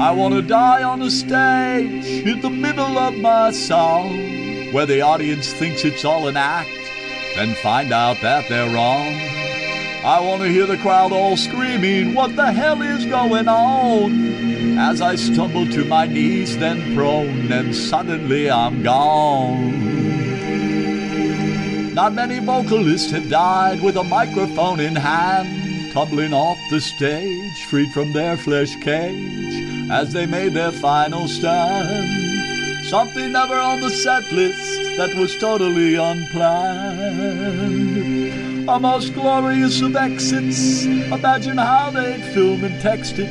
I want to die on a stage in the middle of my song where the audience thinks it's all an act, then find out that they're wrong. I want to hear the crowd all screaming, What the hell is going on? As I stumble to my knees, then prone, and suddenly I'm gone. Not many vocalists have died with a microphone in hand, tumbling off the stage, freed from their flesh cage, as they made their final stand. Something never on the set list that was totally unplanned a most glorious of exits. Imagine how they'd film and text it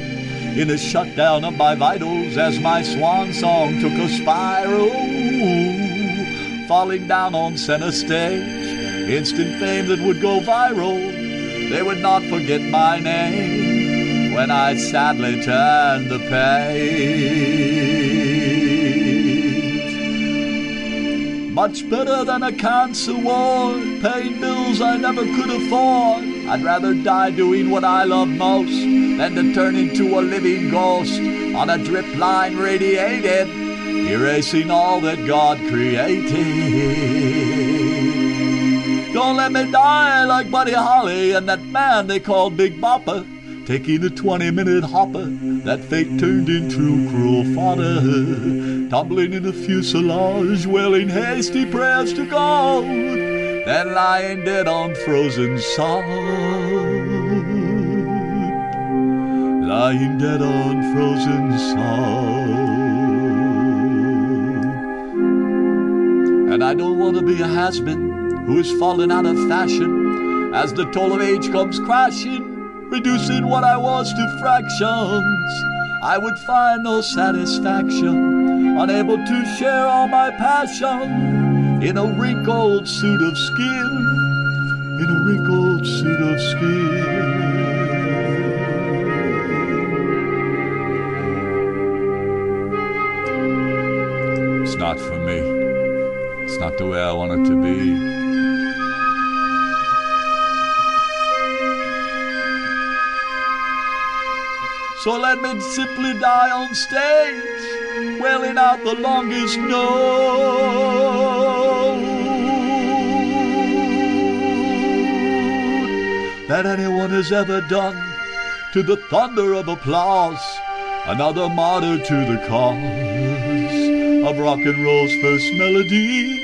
in a shutdown of my vitals as my swan song took a spiral, falling down on center stage. Instant fame that would go viral. They would not forget my name when I sadly turned the page. Much better than a cancer ward, paying bills I never could afford. I'd rather die doing what I love most than to turn into a living ghost on a drip line radiated, erasing all that God created. Don't let me die like Buddy Holly and that man they called Big Bopper, taking a 20 minute hopper that fate turned into cruel fodder tumbling in the fuselage, wailing hasty prayers to God, then lying dead on frozen sod. Lying dead on frozen sod. And I don't want to be a has-been who has fallen out of fashion as the toll of age comes crashing, reducing what I was to fractions. I would find no satisfaction unable to share all my passion in a wrinkled suit of skin, in a wrinkled suit of skin. It's not for me. It's not the way I want it to be. So let me simply die on stage wailing out the longest note that anyone has ever done to the thunder of applause. Another martyr to the cause of rock and roll's first melody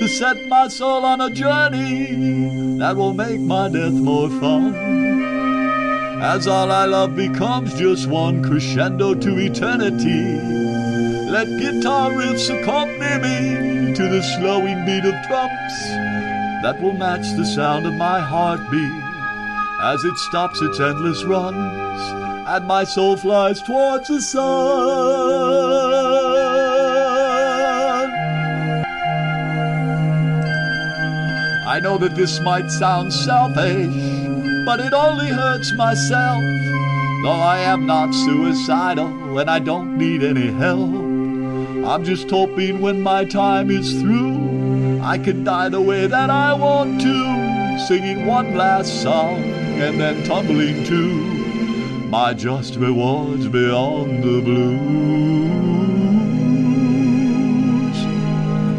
to set my soul on a journey that will make my death more fun. As all I love becomes just one crescendo to eternity let guitar riffs accompany me to the slowing beat of drums that will match the sound of my heartbeat as it stops its endless runs and my soul flies towards the sun. I know that this might sound selfish, but it only hurts myself. Though I am not suicidal and I don't need any help. I'm just hoping when my time is through, I can die the way that I want to, singing one last song and then tumbling to my just rewards beyond the blues.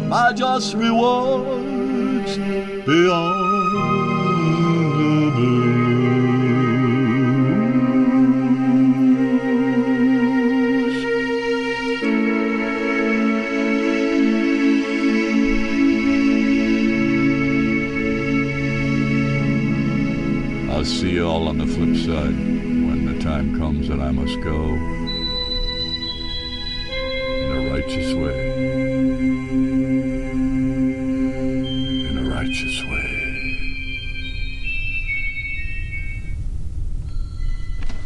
My just rewards beyond. On the flip side when the time comes that I must go in a righteous way.